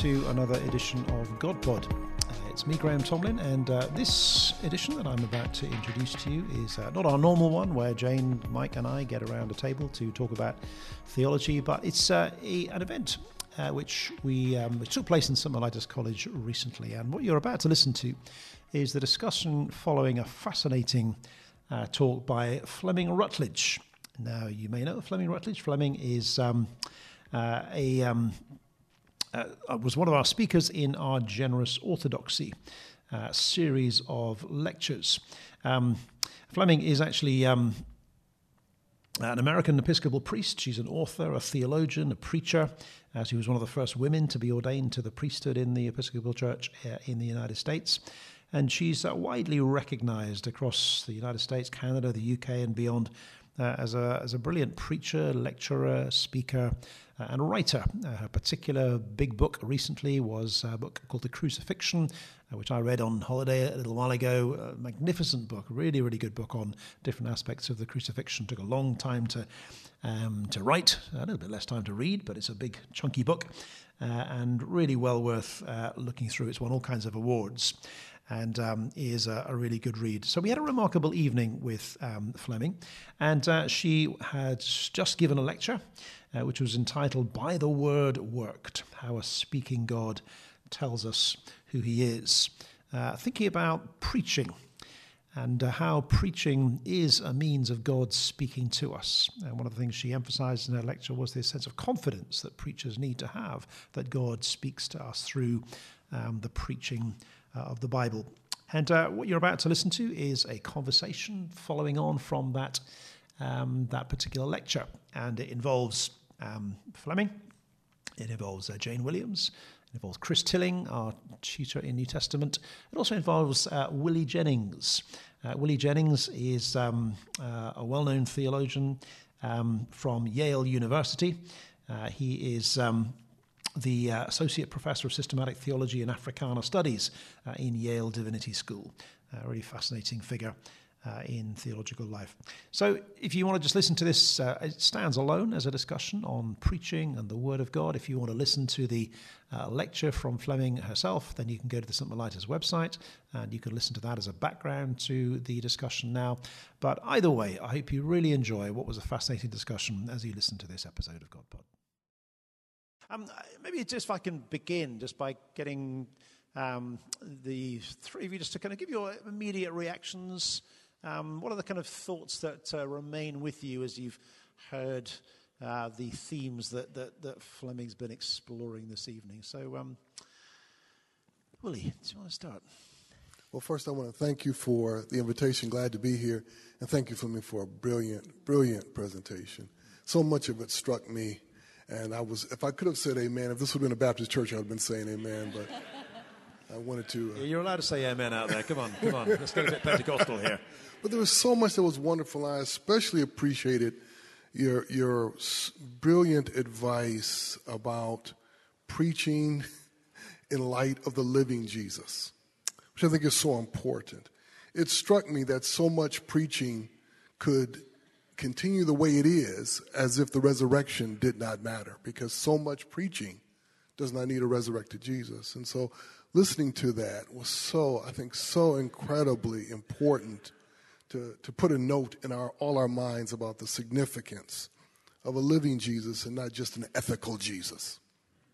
To another edition of GodPod. Uh, it's me, Graham Tomlin, and uh, this edition that I'm about to introduce to you is uh, not our normal one where Jane, Mike, and I get around a table to talk about theology, but it's uh, a, an event uh, which we um, which took place in St. College recently. And what you're about to listen to is the discussion following a fascinating uh, talk by Fleming Rutledge. Now, you may know Fleming Rutledge. Fleming is um, uh, a um, uh, was one of our speakers in our Generous Orthodoxy uh, series of lectures. Um, Fleming is actually um, an American Episcopal priest. She's an author, a theologian, a preacher. Uh, she was one of the first women to be ordained to the priesthood in the Episcopal Church uh, in the United States. And she's uh, widely recognized across the United States, Canada, the UK, and beyond uh, as, a, as a brilliant preacher, lecturer, speaker, uh, and writer. Uh, her particular big book recently was a book called The Crucifixion, uh, which I read on holiday a little while ago. A magnificent book, really, really good book on different aspects of the crucifixion. Took a long time to um, to write, a little bit less time to read, but it's a big, chunky book, uh, and really well worth uh, looking through. It's won all kinds of awards and um, is a, a, really good read. So we had a remarkable evening with um, Fleming, and uh, she had just given a lecture, uh, which was entitled "By the Word Worked: How a Speaking God Tells Us Who He Is," uh, thinking about preaching. And uh, how preaching is a means of God speaking to us. And one of the things she emphasized in her lecture was this sense of confidence that preachers need to have that God speaks to us through um, the preaching of the Bible. And uh, what you're about to listen to is a conversation following on from that, um, that particular lecture. And it involves um, Fleming, it involves uh, Jane Williams, it involves Chris Tilling, our tutor in New Testament. It also involves uh, Willie Jennings. Uh, Willie Jennings is um, uh, a well known theologian um, from Yale University. he is um, the uh, Associate Professor of Systematic Theology and Africana Studies uh, in Yale Divinity School. A really fascinating figure. Uh, in theological life. So, if you want to just listen to this, uh, it stands alone as a discussion on preaching and the Word of God. If you want to listen to the uh, lecture from Fleming herself, then you can go to the St. Mellitus website and you can listen to that as a background to the discussion now. But either way, I hope you really enjoy what was a fascinating discussion as you listen to this episode of GodPod. Um, maybe just if I can begin just by getting um, the three of you just to kind of give your immediate reactions. Um, what are the kind of thoughts that uh, remain with you as you've heard uh, the themes that, that, that, Fleming's been exploring this evening? So, um, Willie, do you want to start? Well, first, I want to thank you for the invitation. Glad to be here. And thank you for me for a brilliant, brilliant presentation. So much of it struck me and I was, if I could have said amen, if this would have been a Baptist church, I would have been saying amen, but I wanted to. Uh, You're allowed to say amen out there. Come on, come on. Let's get a bit Pentecostal here. But there was so much that was wonderful. I especially appreciated your, your brilliant advice about preaching in light of the living Jesus, which I think is so important. It struck me that so much preaching could continue the way it is as if the resurrection did not matter because so much preaching does not need a resurrected Jesus. And so listening to that was so, I think, so incredibly important to, to put a note in our, all our minds about the significance of a living Jesus and not just an ethical Jesus.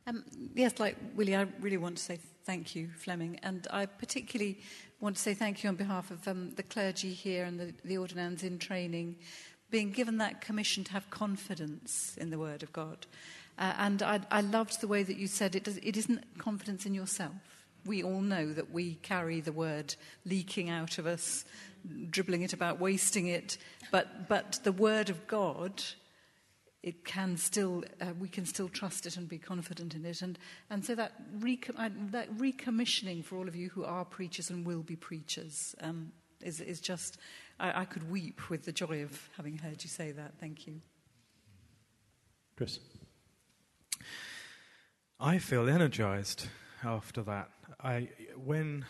Um, yes, like Willie, I really want to say thank you, Fleming, and I particularly want to say thank you on behalf of um, the clergy here and the, the ordinands in training being given that commission to have confidence in the Word of God. Uh, and I, I, loved the way that you said it, does, it isn't confidence in yourself. we all know that we carry the word leaking out of us, dribbling it about, wasting it. But, but the word of God, it can still, uh, we can still trust it and be confident in it. And, and so that, recom- uh, that recommissioning for all of you who are preachers and will be preachers um, is, is just, I, I could weep with the joy of having heard you say that. Thank you. Chris. I feel energized after that. I, when,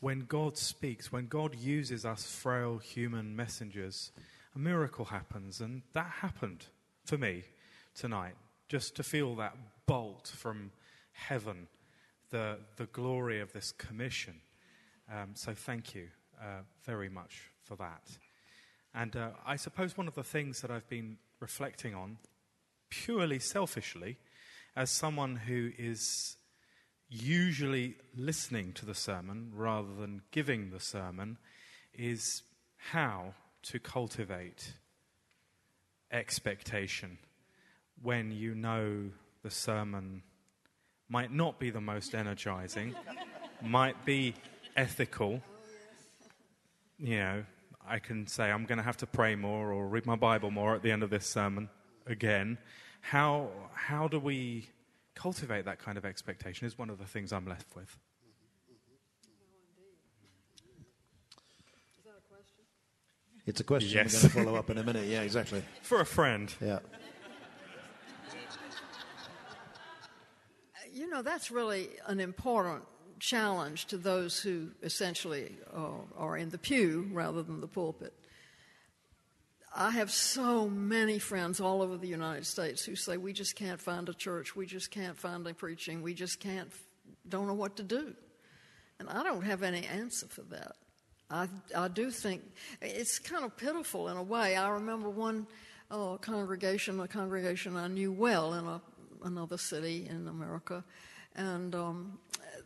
when God speaks, when God uses us frail human messengers, a miracle happens. And that happened for me tonight. Just to feel that bolt from heaven, the, the glory of this commission. Um, so thank you uh, very much for that. And uh, I suppose one of the things that I've been reflecting on, purely selfishly, as someone who is usually listening to the sermon rather than giving the sermon, is how to cultivate expectation when you know the sermon might not be the most energizing, might be ethical. You know, I can say I'm going to have to pray more or read my Bible more at the end of this sermon again. How, how do we cultivate that kind of expectation is one of the things I'm left with. It's a question. Yes. We're going to follow up in a minute. Yeah, exactly. For a friend. Yeah. You know, that's really an important challenge to those who essentially are, are in the pew rather than the pulpit. I have so many friends all over the United States who say, We just can't find a church, we just can't find a preaching, we just can't, don't know what to do. And I don't have any answer for that. I, I do think it's kind of pitiful in a way. I remember one uh, congregation, a congregation I knew well in a, another city in America, and um,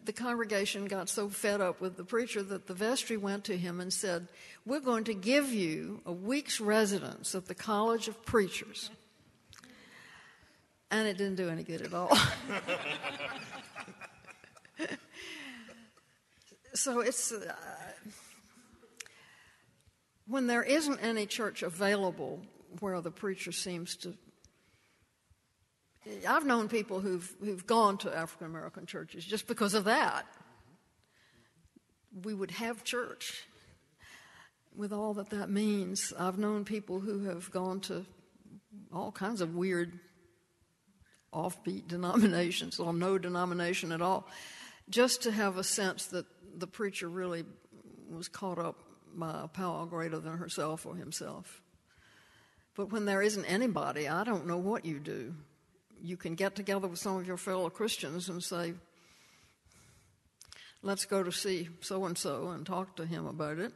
the congregation got so fed up with the preacher that the vestry went to him and said, We're going to give you a week's residence at the College of Preachers. And it didn't do any good at all. so it's. Uh, when there isn't any church available where the preacher seems to I've known people who've, who've gone to African American churches just because of that. We would have church with all that that means. I've known people who have gone to all kinds of weird offbeat denominations or no denomination at all, just to have a sense that the preacher really was caught up by a power greater than herself or himself. But when there isn't anybody, I don't know what you do you can get together with some of your fellow Christians and say, let's go to see so and so and talk to him about it.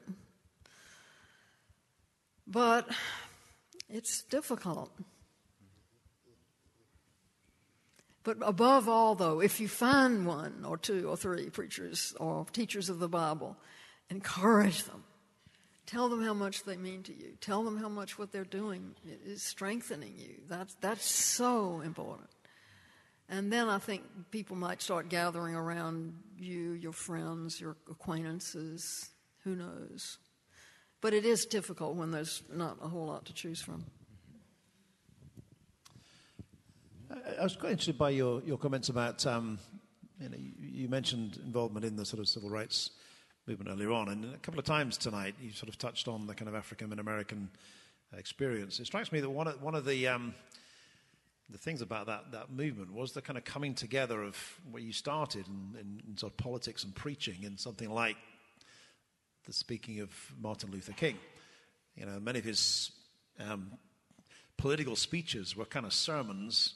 But it's difficult. But above all, though, if you find one or two or three preachers or teachers of the Bible, encourage them. Tell them how much they mean to you. Tell them how much what they're doing is strengthening you. That's, that's so important. And then I think people might start gathering around you, your friends, your acquaintances. Who knows? But it is difficult when there's not a whole lot to choose from. I was quite interested by your, your comments about, um, you know, you, you mentioned involvement in the sort of civil rights movement earlier on. And a couple of times tonight, you sort of touched on the kind of African and American experience. It strikes me that one of, one of the, um, the things about that, that movement was the kind of coming together of where you started in, in, in sort of politics and preaching in something like the speaking of Martin Luther King. You know, many of his um, political speeches were kind of sermons,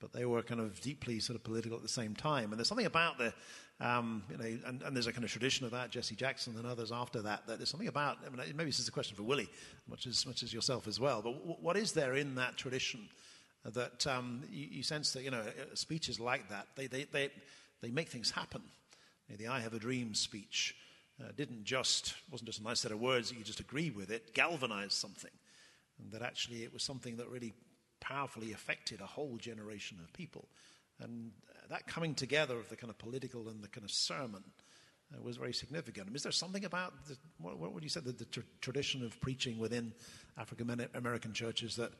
but they were kind of deeply sort of political at the same time. And there's something about the, um, you know, and, and, there's a kind of tradition of that, Jesse Jackson and others after that, that there's something about, I mean, maybe this is a question for Willie, much as, much as yourself as well, but w- what is there in that tradition that um, you, you, sense that, you know, speeches like that, they, they, they, they make things happen. You know, the I Have a Dream speech uh, didn't just, wasn't just a nice set of words that you just agreed with, it galvanized something. And that actually it was something that really powerfully affected a whole generation of people. And that coming together of the kind of political and the kind of sermon uh, was very significant. Is there something about the, what, what would you say the, the tr- tradition of preaching within African American churches that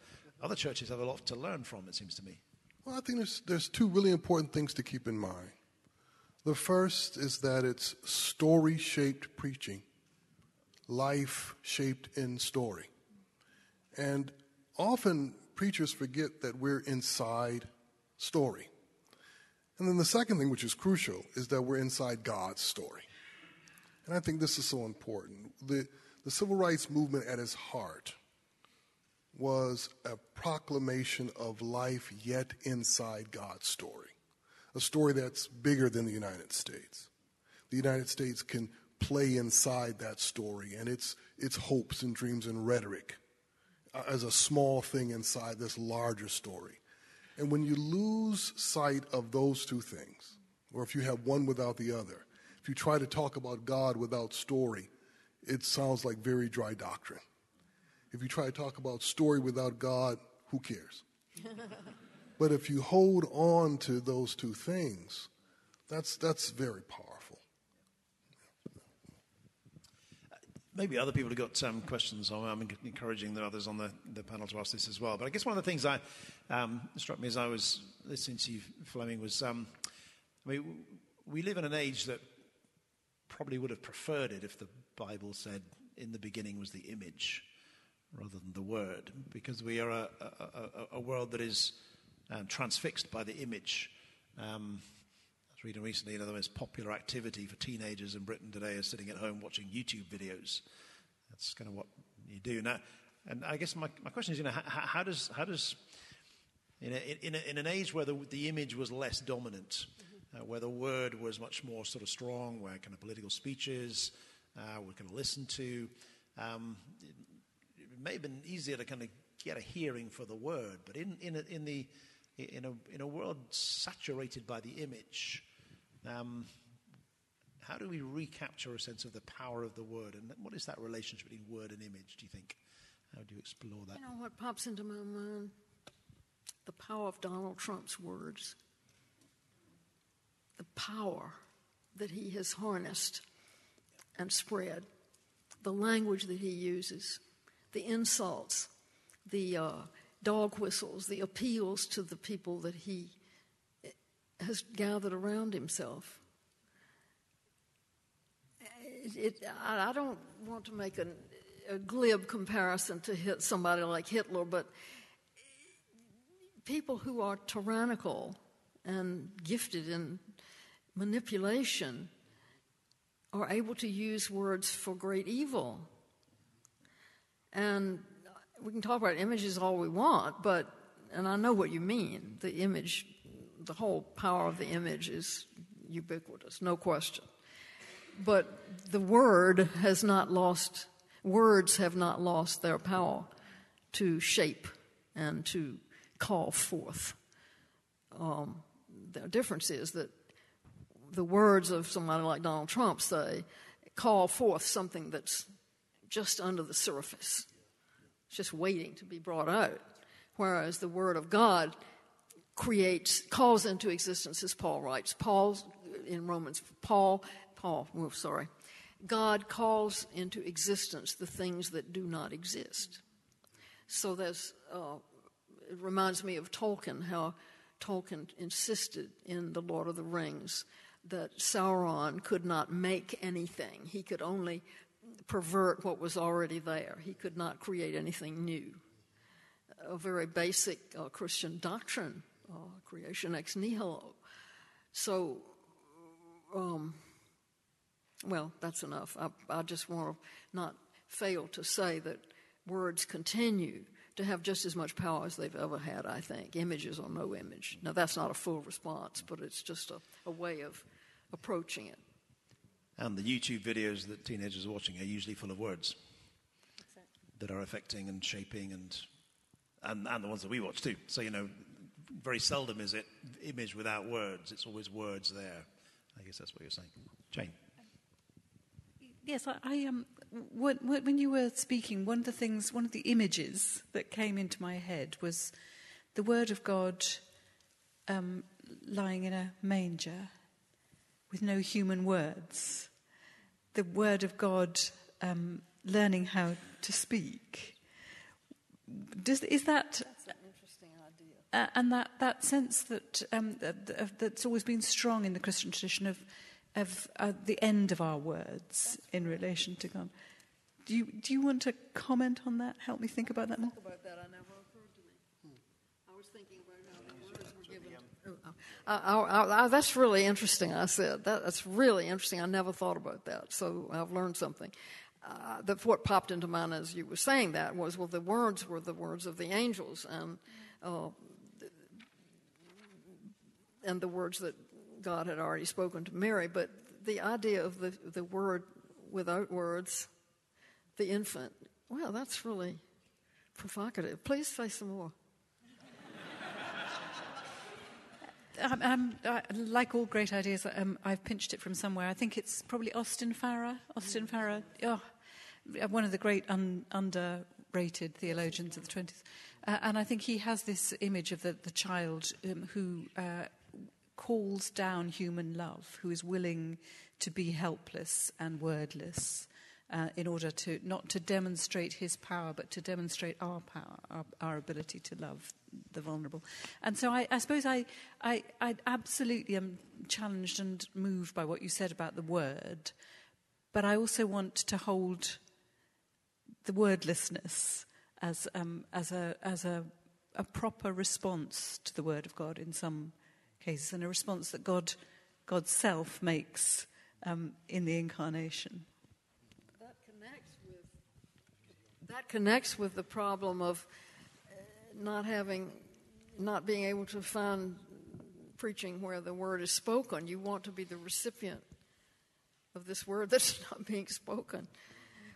other churches have a lot to learn from? It seems to me. Well, I think there's there's two really important things to keep in mind. The first is that it's story shaped preaching, life shaped in story. And often preachers forget that we're inside story. And then the second thing, which is crucial, is that we're inside God's story. And I think this is so important. The, the civil rights movement at its heart was a proclamation of life yet inside God's story, a story that's bigger than the United States. The United States can play inside that story and its, its hopes and dreams and rhetoric uh, as a small thing inside this larger story. And when you lose sight of those two things, or if you have one without the other, if you try to talk about God without story, it sounds like very dry doctrine. If you try to talk about story without God, who cares? but if you hold on to those two things, that's, that's very powerful. Maybe other people have got some questions. I'm encouraging the others on the, the panel to ask this as well. But I guess one of the things that um, struck me as I was listening to you, Fleming, was um, I mean, we live in an age that probably would have preferred it if the Bible said, in the beginning was the image rather than the word, because we are a, a, a world that is um, transfixed by the image. Reading recently, know, the most popular activity for teenagers in Britain today is sitting at home watching YouTube videos. That's kind of what you do now. And I guess my, my question is, you know, how, how does, how does in, a, in, a, in, an age where the, the, image was less dominant, uh, where the word was much more sort of strong, where kind of political speeches uh, were kind of listened to, um, may have been easier to kind of get a hearing for the word, but in, in, a, in, the, in, a, in a world saturated by the image, um, how do we recapture a sense of the power of the word? And what is that relationship between word and image, do you think? How do you explore that? You know what pops into my mind? The power of Donald Trump's words. The power that he has harnessed and spread. The language that he uses the insults, the uh, dog whistles, the appeals to the people that he has gathered around himself. It, it, I don't want to make an, a glib comparison to hit somebody like Hitler, but people who are tyrannical and gifted in manipulation are able to use words for great evil. And we can talk about images all we want, but, and I know what you mean. The image, the whole power of the image is ubiquitous, no question. But the word has not lost, words have not lost their power to shape and to call forth. Um, the difference is that the words of somebody like Donald Trump say call forth something that's just under the surface. It's just waiting to be brought out. Whereas the Word of God creates, calls into existence, as Paul writes. Paul, in Romans, Paul, Paul, oh, sorry. God calls into existence the things that do not exist. So there's, uh, it reminds me of Tolkien, how Tolkien insisted in The Lord of the Rings that Sauron could not make anything. He could only pervert what was already there. He could not create anything new. A very basic uh, Christian doctrine, uh, creation ex nihilo. So, um, well, that's enough. I, I just want to not fail to say that words continue to have just as much power as they've ever had, I think, images or no image. Now, that's not a full response, but it's just a, a way of approaching it. And the YouTube videos that teenagers are watching are usually full of words that are affecting and shaping and, and, and the ones that we watch too. So, you know, very seldom is it image without words. It's always words there. I guess that's what you're saying. Jane. Yes, I, I um, when, when you were speaking, one of the things, one of the images that came into my head was the Word of God um, lying in a manger with no human words, the Word of God um, learning how to speak. Does, is that That's an interesting idea. Uh, and that, that sense that, um, that, that- that's always been strong in the Christian tradition of, of uh, the end of our words in relation to God. Do you, do you want to comment on that? Help me think about that more. About that. Me. I was thinking about how the words were given. Oh, oh. That's really interesting. I said that, that's really interesting. I never thought about that, so I've learned something. Uh, that what popped into mind as you were saying that was well, the words were the words of the angels, and uh, and the words that God had already spoken to Mary. But the idea of the the word without words, the infant. Well, that's really provocative. Please say some more. Um, um, I, like all great ideas, um, I've pinched it from somewhere. I think it's probably Austin Farrer. Austin Farrer, oh, one of the great un, underrated theologians of the 20th. Uh, and I think he has this image of the, the child um, who uh, calls down human love, who is willing to be helpless and wordless. Uh, in order to not to demonstrate his power, but to demonstrate our power, our, our ability to love the vulnerable. And so I, I suppose I, I, I absolutely am challenged and moved by what you said about the word, but I also want to hold the wordlessness as, um, as, a, as a, a proper response to the word of God in some cases, and a response that God, God's self makes um, in the incarnation. That connects with that connects with the problem of uh, not having, not being able to find preaching where the word is spoken. You want to be the recipient of this word that's not being spoken.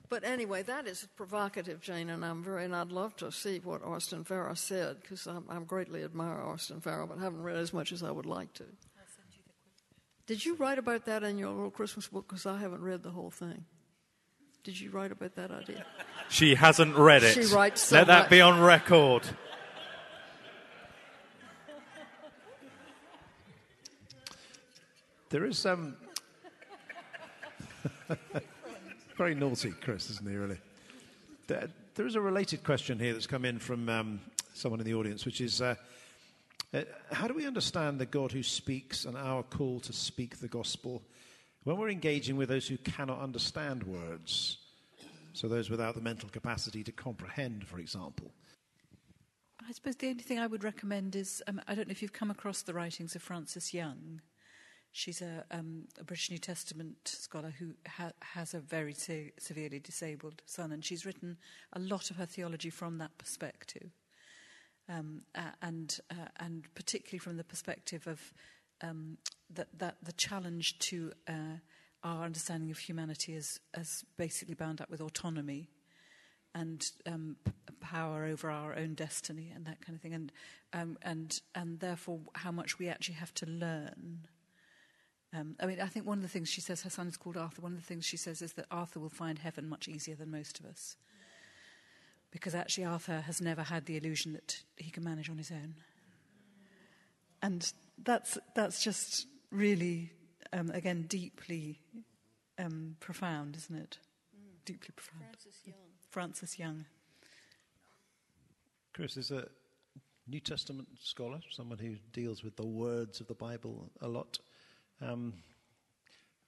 But anyway, that is provocative, Jane, and I'm very, and I'd love to see what Austin Farrer said because I'm, I'm greatly admire Austin Farrer, but haven't read as much as I would like to. Did you write about that in your little Christmas book? Because I haven't read the whole thing. Did you write about that idea? She hasn't read it. She writes so Let that be on record. There is um, very naughty, Chris, isn't he? Really. There, there is a related question here that's come in from um, someone in the audience, which is, uh, uh, how do we understand the God who speaks and our call to speak the gospel when we're engaging with those who cannot understand words? So those without the mental capacity to comprehend, for example. I suppose the only thing I would recommend is um, I don't know if you've come across the writings of Frances Young. She's a, um, a British New Testament scholar who ha- has a very se- severely disabled son, and she's written a lot of her theology from that perspective, um, uh, and uh, and particularly from the perspective of um, that that the challenge to uh, our understanding of humanity is as basically bound up with autonomy and um, p- power over our own destiny and that kind of thing, and um, and and therefore how much we actually have to learn. Um, I mean, I think one of the things she says her son is called Arthur. One of the things she says is that Arthur will find heaven much easier than most of us, because actually Arthur has never had the illusion that he can manage on his own, and that's that's just really um, again deeply um, profound, isn't it? Deeply profound. Frances Young. Frances Young. Chris is a New Testament scholar, someone who deals with the words of the Bible a lot. Um,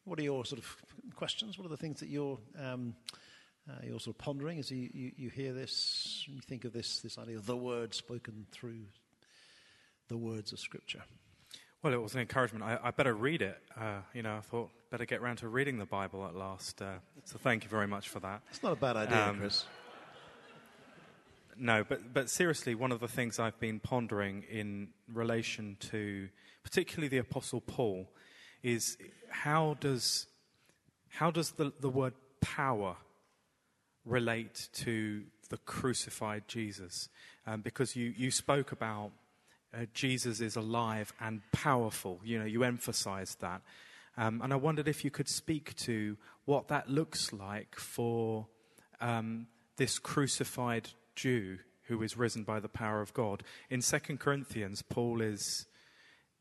what are your sort of questions? What are the things that you're um, uh, you're sort of pondering as you, you, you hear this? You think of this this idea of the word spoken through the words of Scripture. Well, it was an encouragement. I, I better read it. Uh, you know, I thought better get round to reading the Bible at last. Uh, so thank you very much for that. It's not a bad idea, Um, Chris. No, but but seriously, one of the things I've been pondering in relation to particularly the Apostle Paul is how does how does the, the word power relate to the crucified Jesus? Um, because you, you spoke about uh, Jesus is alive and powerful. You know, you emphasized that. Um, and I wondered if you could speak to what that looks like for um, this crucified Jew who is risen by the power of God. In 2 Corinthians, Paul is,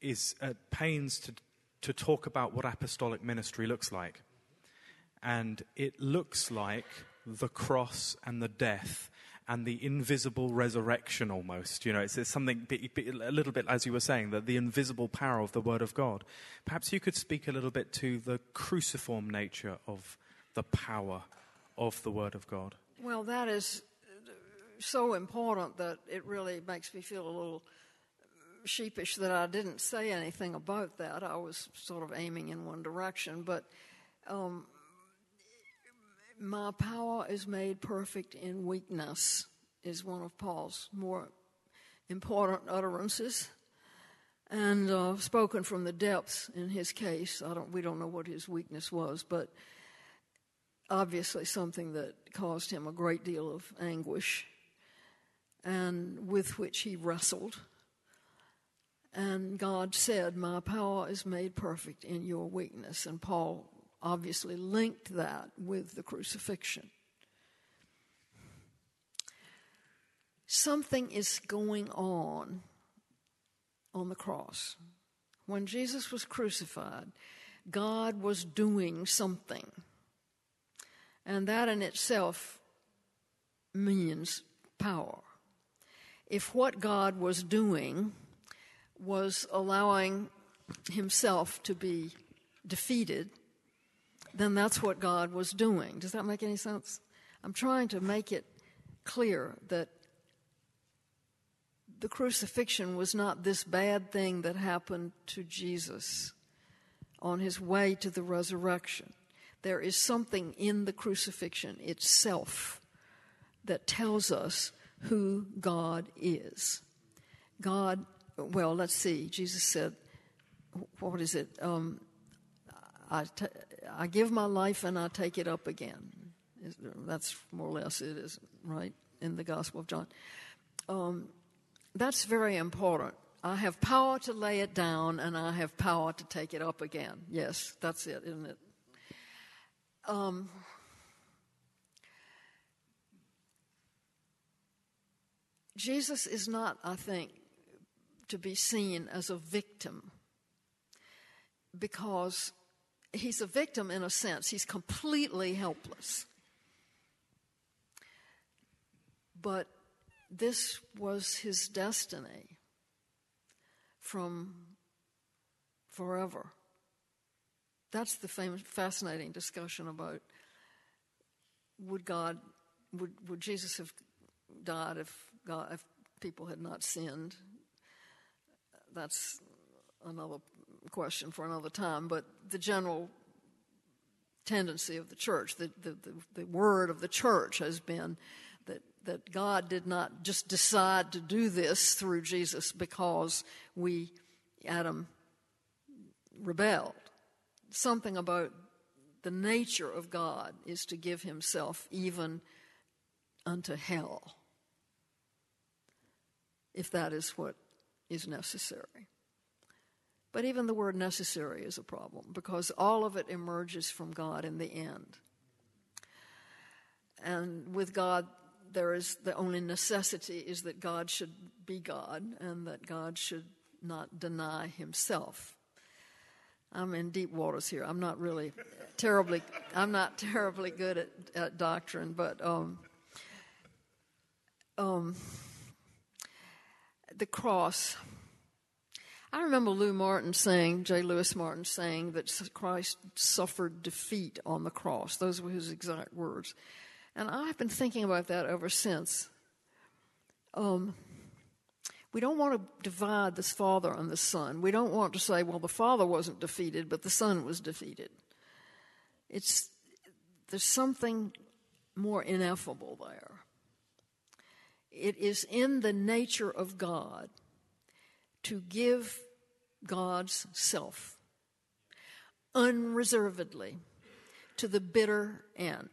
is at pains to, to talk about what apostolic ministry looks like. And it looks like the cross and the death and the invisible resurrection almost. You know, it's, it's something a little bit, as you were saying, that the invisible power of the Word of God. Perhaps you could speak a little bit to the cruciform nature of the power of the Word of God. Well, that is so important that it really makes me feel a little sheepish that I didn't say anything about that. I was sort of aiming in one direction, but um, my power is made perfect in weakness, is one of Paul's more important utterances. And uh, spoken from the depths in his case. I don't, we don't know what his weakness was, but obviously something that caused him a great deal of anguish and with which he wrestled. And God said, My power is made perfect in your weakness. And Paul obviously linked that with the crucifixion. Something is going on on the cross. When Jesus was crucified, God was doing something. And that in itself means power. If what God was doing was allowing himself to be defeated, then that's what God was doing. Does that make any sense? I'm trying to make it clear that the crucifixion was not this bad thing that happened to Jesus on his way to the resurrection. There is something in the crucifixion itself that tells us who God is. God, well, let's see. Jesus said, what is it? Um, I, t- I give my life and I take it up again. That's more or less it is, right, in the Gospel of John. Um, that's very important. I have power to lay it down and I have power to take it up again. Yes, that's it, isn't it? Um, Jesus is not, I think, to be seen as a victim because he's a victim in a sense. He's completely helpless. But this was his destiny from forever. That's the famous, fascinating discussion about would God, would, would Jesus have died if, God, if people had not sinned? That's another question for another time, but the general tendency of the church, the, the, the, the, word of the church has been that, that God did not just decide to do this through Jesus because we, Adam, rebelled. Something about the nature of God is to give himself even unto hell, if that is what is necessary. But even the word necessary is a problem because all of it emerges from God in the end. And with God, there is the only necessity is that God should be God and that God should not deny himself. I'm in deep waters here. I'm not really terribly I'm not terribly good at, at doctrine, but um, um, the cross I remember Lou Martyn saying, J. Louis Martyn saying that Christ suffered defeat on the cross. Those were his exact words. And I've been thinking about that ever since. Um, we don't want to divide this Father and the Son. We don't want to say, well, the Father wasn't defeated, but the Son was defeated. It's, there's something more ineffable there. It is in the nature of God to give God's self unreservedly to the bitter end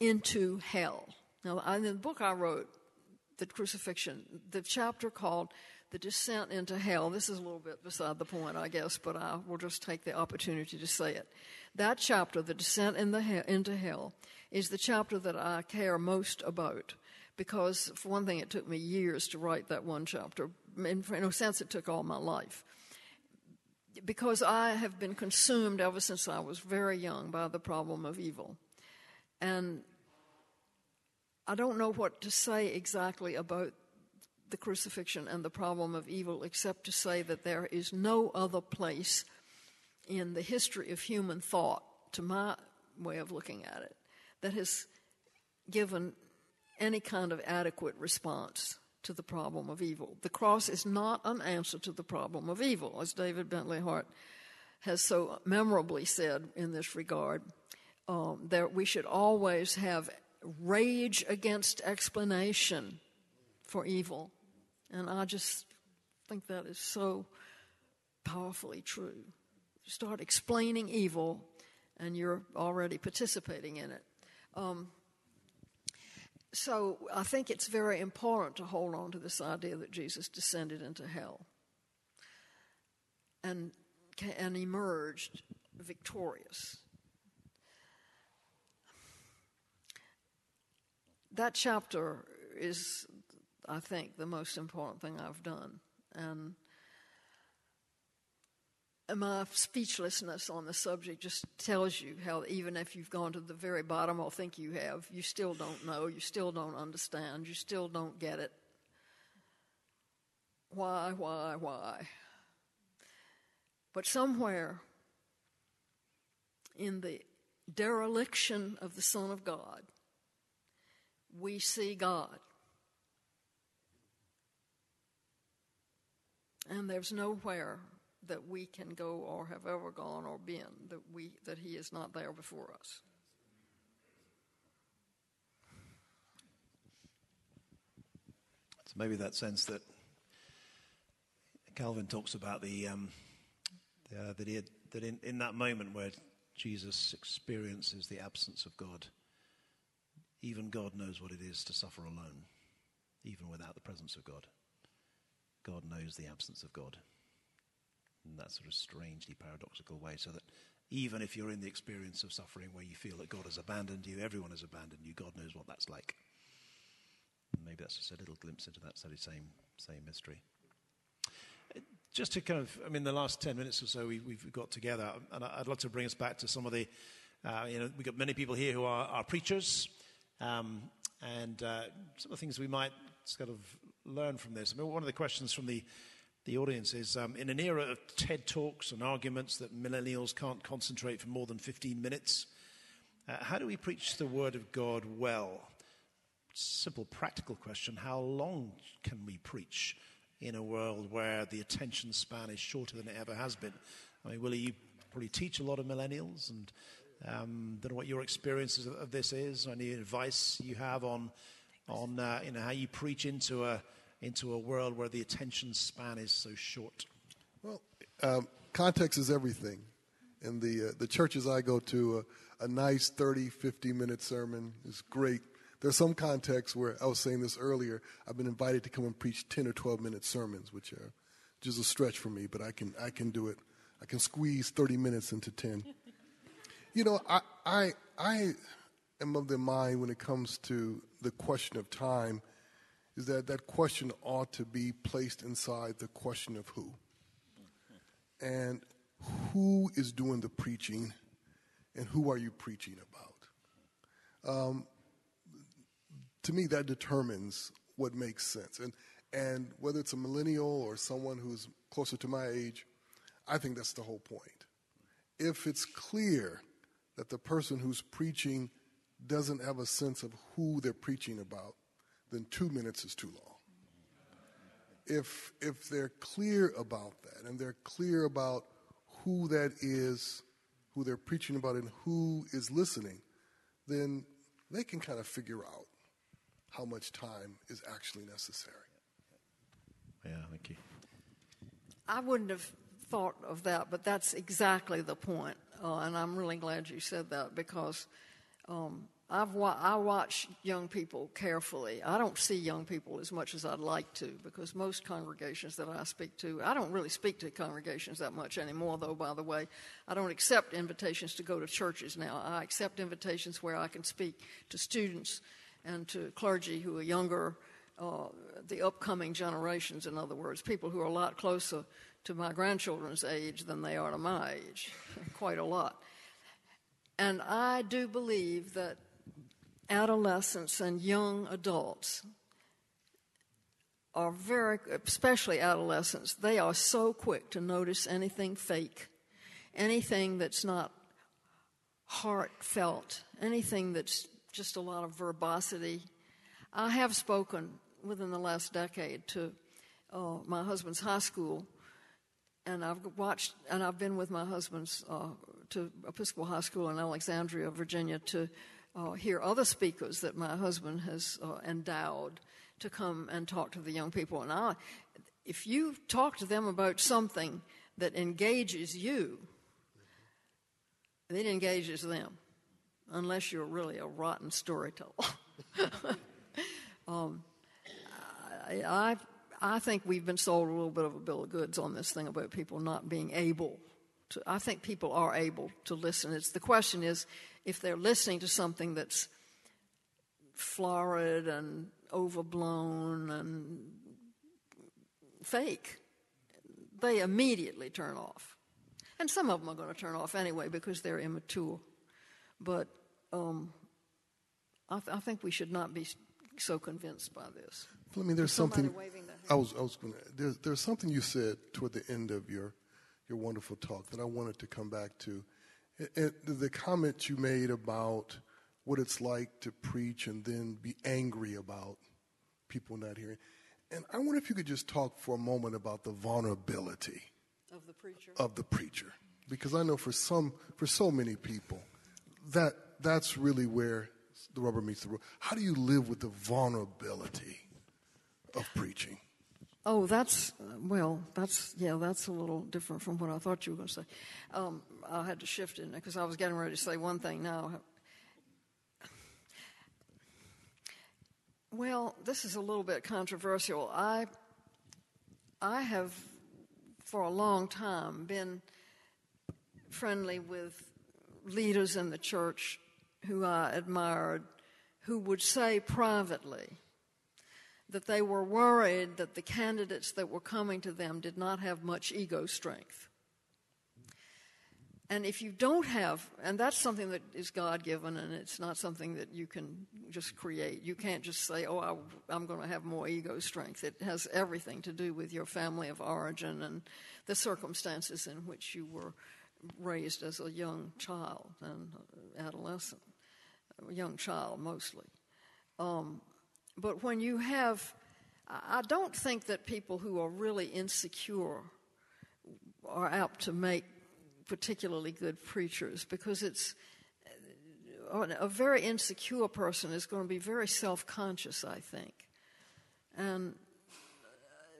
into hell. Now, in the book I wrote, The Crucifixion, the chapter called The Descent into Hell, this is a little bit beside the point, I guess, but I will just take the opportunity to say it. That chapter, The Descent in the he- into Hell, is the chapter that I care most about because, for one thing, it took me years to write that one chapter. In, in a sense, it took all my life. Because I have been consumed ever since I was very young by the problem of evil. And I don't know what to say exactly about the crucifixion and the problem of evil, except to say that there is no other place in the history of human thought, to my way of looking at it, that has given any kind of adequate response to the problem of evil. The cross is not an answer to the problem of evil, as David Bentley Hart has so memorably said in this regard. Um, that we should always have rage against explanation for evil. And I just think that is so powerfully true. You start explaining evil, and you're already participating in it. Um, so I think it's very important to hold on to this idea that Jesus descended into hell and, and emerged victorious. That chapter is, I think, the most important thing I've done. And my speechlessness on the subject just tells you how even if you've gone to the very bottom or think you have, you still don't know, you still don't understand, you still don't get it. Why, why, why? But somewhere in the dereliction of the Son of God, we see God. And there's nowhere that we can go or have ever gone or been that we that he is not there before us. So maybe that sense that Calvin talks about the, um, uh, that, he had, that in, in that moment where Jesus experiences the absence of God, even God knows what it is to suffer alone, even without the presence of God. God knows the absence of God in that sort of strangely paradoxical way, so that even if you're in the experience of suffering where you feel that God has abandoned you, everyone has abandoned you, God knows what that's like. And maybe that's just a little glimpse into that same, same mystery. Just to kind of, I mean, the last 10 minutes or so we, have got together, and I'd love to bring us back to some of the, uh, you know, we've got many people here who are, are preachers, um, and uh, some of the things we might sort of learn from this. I mean, one of the questions from the the audience is um, in an era of TED Talks and arguments that millennials can't concentrate for more than 15 minutes, uh, how do we preach the Word of God well? Simple, practical question how long can we preach in a world where the attention span is shorter than it ever has been? I mean, Willie, you probably teach a lot of millennials, and um, don't know what your experiences of, this is. Any advice you have on, on uh, you know, how you preach into a into a world where the attention span is so short? Well, um, context is everything. In the, uh, the churches I go to, uh, a nice 30, 50 minute sermon is great. There's some contexts where I was saying this earlier. I've been invited to come and preach 10 or 12 minute sermons, which are just a stretch for me, but I can, I can do it. I can squeeze 30 minutes into 10. you know, I, I, I am of the mind when it comes to the question of time is that that question ought to be placed inside the question of who. And who is doing the preaching and who are you preaching about? Um, to me, that determines what makes sense. And, and whether it's a millennial or someone who's closer to my age, I think that's the whole point. If it's clear that the person who's preaching doesn't have a sense of who they're preaching about, then two minutes is too long. If, if they're clear about that and they're clear about who that is, who they're preaching about, and who is listening, then they can kind of figure out how much time is actually necessary. Yeah, thank you. I wouldn't have thought of that, but that's exactly the point. Uh, and I'm really glad you said that because um, I've wa- I watch young people carefully. I don't see young people as much as I'd like to because most congregations that I speak to, I don't really speak to congregations that much anymore, though, by the way. I don't accept invitations to go to churches now. I accept invitations where I can speak to students and to clergy who are younger, uh, the upcoming generations, in other words, people who are a lot closer to my grandchildren's age than they are to my age, quite a lot. And I do believe that adolescents and young adults are very, especially adolescents, they are so quick to notice anything fake, anything that's not heartfelt, anything that's just a lot of verbosity. I have spoken within the last decade to uh, my husband's high school, and I've watched, and I've been with my husband's uh, to Episcopal High School in Alexandria, Virginia, to uh, hear other speakers that my husband has uh, endowed to come and talk to the young people. And I, if you talk to them about something that engages you, it engages them, unless you're really a rotten storyteller. um, I, I, I think we've been sold a little bit of a bill of goods on this thing about people not being able to. I think people are able to listen. It's the question is if they're listening to something that's florid and overblown and fake, they immediately turn off. And some of them are going to turn off anyway because they're immature. But um, I, th- I, think we should not be so convinced by this. I mean, there's something. I was, I was going to. There's, there's something you said toward the end of your, your wonderful talk that I wanted to come back to. It, the comment you made about what it's like to preach and then be angry about people not hearing. And I wonder if you could just talk for a moment about the vulnerability of the preacher. Of the preacher, because I know for some, for so many people, that that's really where the rubber meets the road. How do you live with the vulnerability of preaching? Oh, that's well. That's yeah. That's a little different from what I thought you were going to say. Um, I had to shift it because I was getting ready to say one thing now. Well, this is a little bit controversial. I I have for a long time been friendly with leaders in the church who I admired who would say privately that they were worried that the candidates that were coming to them did not have much ego strength. And if you don't have, and that's something that is God given, and it's not something that you can just create. You can't just say, oh, I, am going to have more ego strength. It has everything to do with your family of origin and the circumstances in which you were raised as a young child and adolescent, a young child mostly. Um, but when you have, I don't think that people who are really insecure are apt to make particularly good preachers because it's uh, a very insecure person is going to be very self conscious, I think. And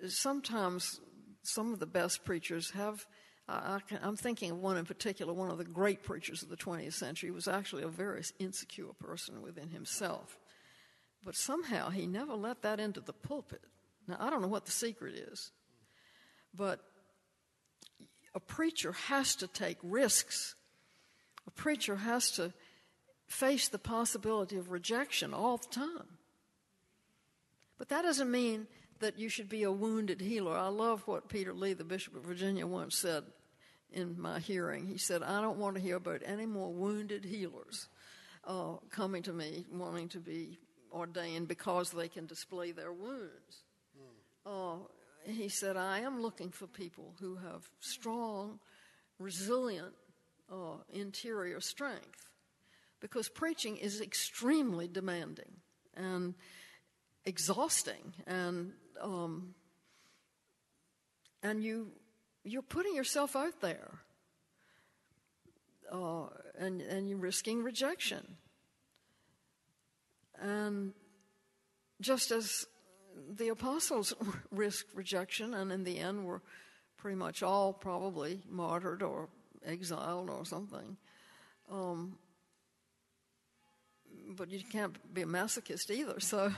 uh, sometimes some of the best preachers have. I, am thinking of one in particular, one of the great preachers of the 20th century was actually a very insecure person within himself. But somehow he never let that into the pulpit. Now, I don't know what the secret is, but a preacher has to take risks. A preacher has to face the possibility of rejection all the time. But that doesn't mean that you should be a wounded healer. I love what Peter Lee, the Bishop of Virginia, once said in my hearing. He said, I don't want to hear about any more wounded healers uh, coming to me wanting to be ordained because they can display their wounds. Uh, he said, I am looking for people who have strong, resilient uh, interior strength because preaching is extremely demanding and exhausting and um, and you you're putting yourself out there uh, and and you're risking rejection and just as the apostles risked rejection, and in the end were pretty much all probably martyred or exiled or something. Um, but you can't be a masochist either, so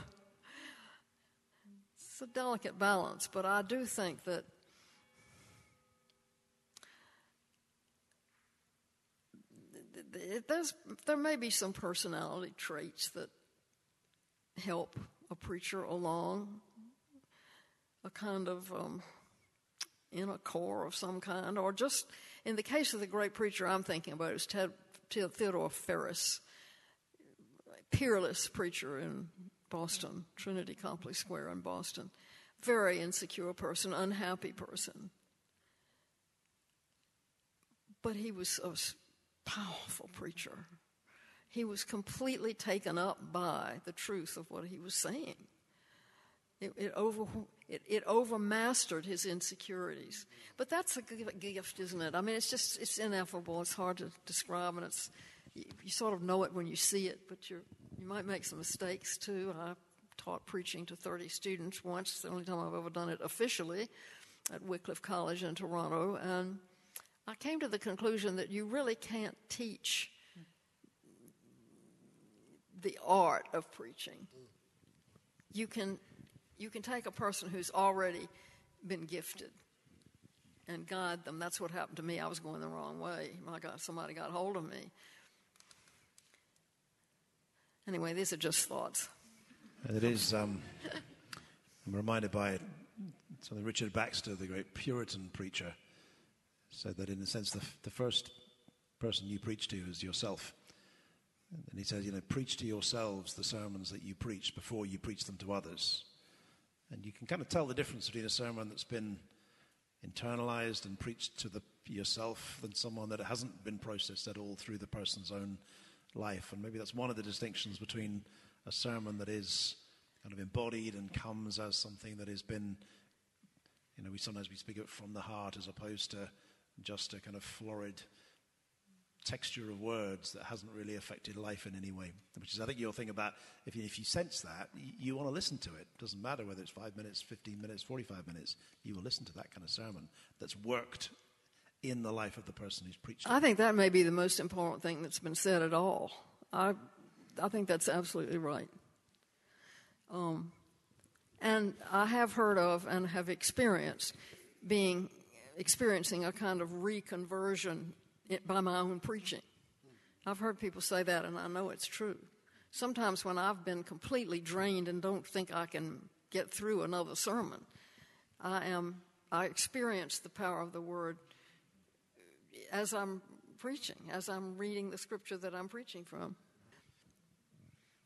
it's a delicate balance. But I do think that there's, there may be some personality traits that help a preacher along, a kind of um, inner core of some kind, or just in the case of the great preacher I'm thinking about is Ted, Ted Theodore Ferris, peerless preacher in Boston, Trinity Copley Square in Boston. Very insecure person, unhappy person. But he was a powerful preacher. He was completely taken up by the truth of what he was saying. It, it, over, it, it overmastered his insecurities. But that's a gift, isn't it? I mean, it's just, it's ineffable. It's hard to describe, and it's, you, you sort of know it when you see it, but you you might make some mistakes too. I taught preaching to 30 students once, it's the only time I've ever done it officially at Wycliffe College in Toronto, and I came to the conclusion that you really can't teach the art of preaching. You can you can take a person who's already been gifted and guide them. That's what happened to me. I was going the wrong way. My God, somebody got hold of me. Anyway, these are just thoughts. It is. Um, I'm reminded by something Richard Baxter, the great Puritan preacher, said that in a sense the, the first person you preach to is yourself. And he says, you know, preach to yourselves the sermons that you preach before you preach them to others. And you can kind of tell the difference between a sermon that's been internalized and preached to the, yourself than someone that hasn't been processed at all through the person's own life. And maybe that's one of the distinctions between a sermon that is kind of embodied and comes as something that has been, you know, we sometimes we speak of it from the heart as opposed to just a kind of florid texture of words that hasn't really affected life in any way. Which is, I think, your thing about if you, if you sense that, you, you want to listen to it. Doesn't matter whether it's five minutes, 15 minutes, 45 minutes, you will listen to that kind of sermon that's worked in the life of the person who's preaching. I think that may be the most important thing that's been said at all. I, I think that's absolutely right. Um, and I have heard of and have experienced being experiencing a kind of reconversion by my own preaching. I've heard people say that, and I know it's true. Sometimes when I've been completely drained and don't think I can get through another sermon, I am I experience the power of the word as I'm preaching, as I'm reading the scripture that I'm preaching from.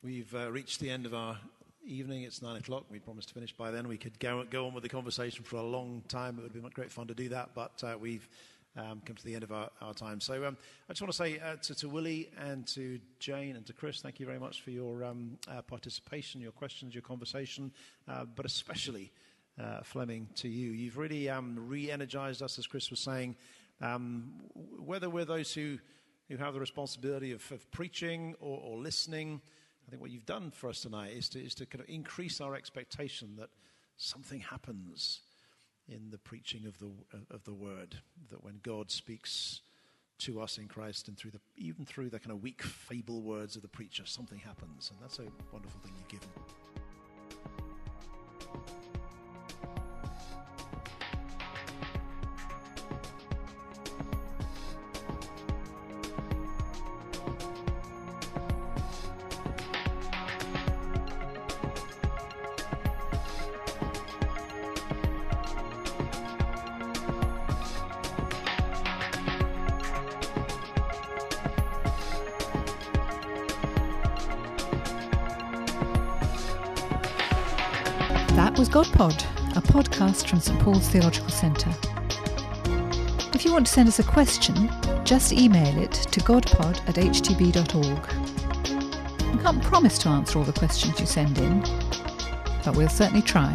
We've uh, reached the end of our evening. It's nine o'clock. We promised to finish by then. We could go, go on with the conversation for a long time. It would be great fun to do that, but uh, we've um, come to the end of our, our time. So um, I just want to say uh, to, to, Willie and to Jane and to Chris, thank you very much for your um, uh, participation, your questions, your conversation, uh, but especially uh, Fleming to you. You've really um, re energized us, as Chris was saying, um, whether we're those who, who have the responsibility of, of preaching or, or, listening. I think what you've done for us tonight is to, is to kind of increase our expectation that something happens in the preaching of the, of the word. That when God speaks to us in Christ and through the, even through the kind of weak, feeble words of the preacher, something happens. And that's a wonderful thing you've given. GodPod, a podcast from St Paul's Theological Centre. If you want to send us a question, just email it to godpod at htb.org. We can't promise to answer all the questions you send in, but we'll certainly try.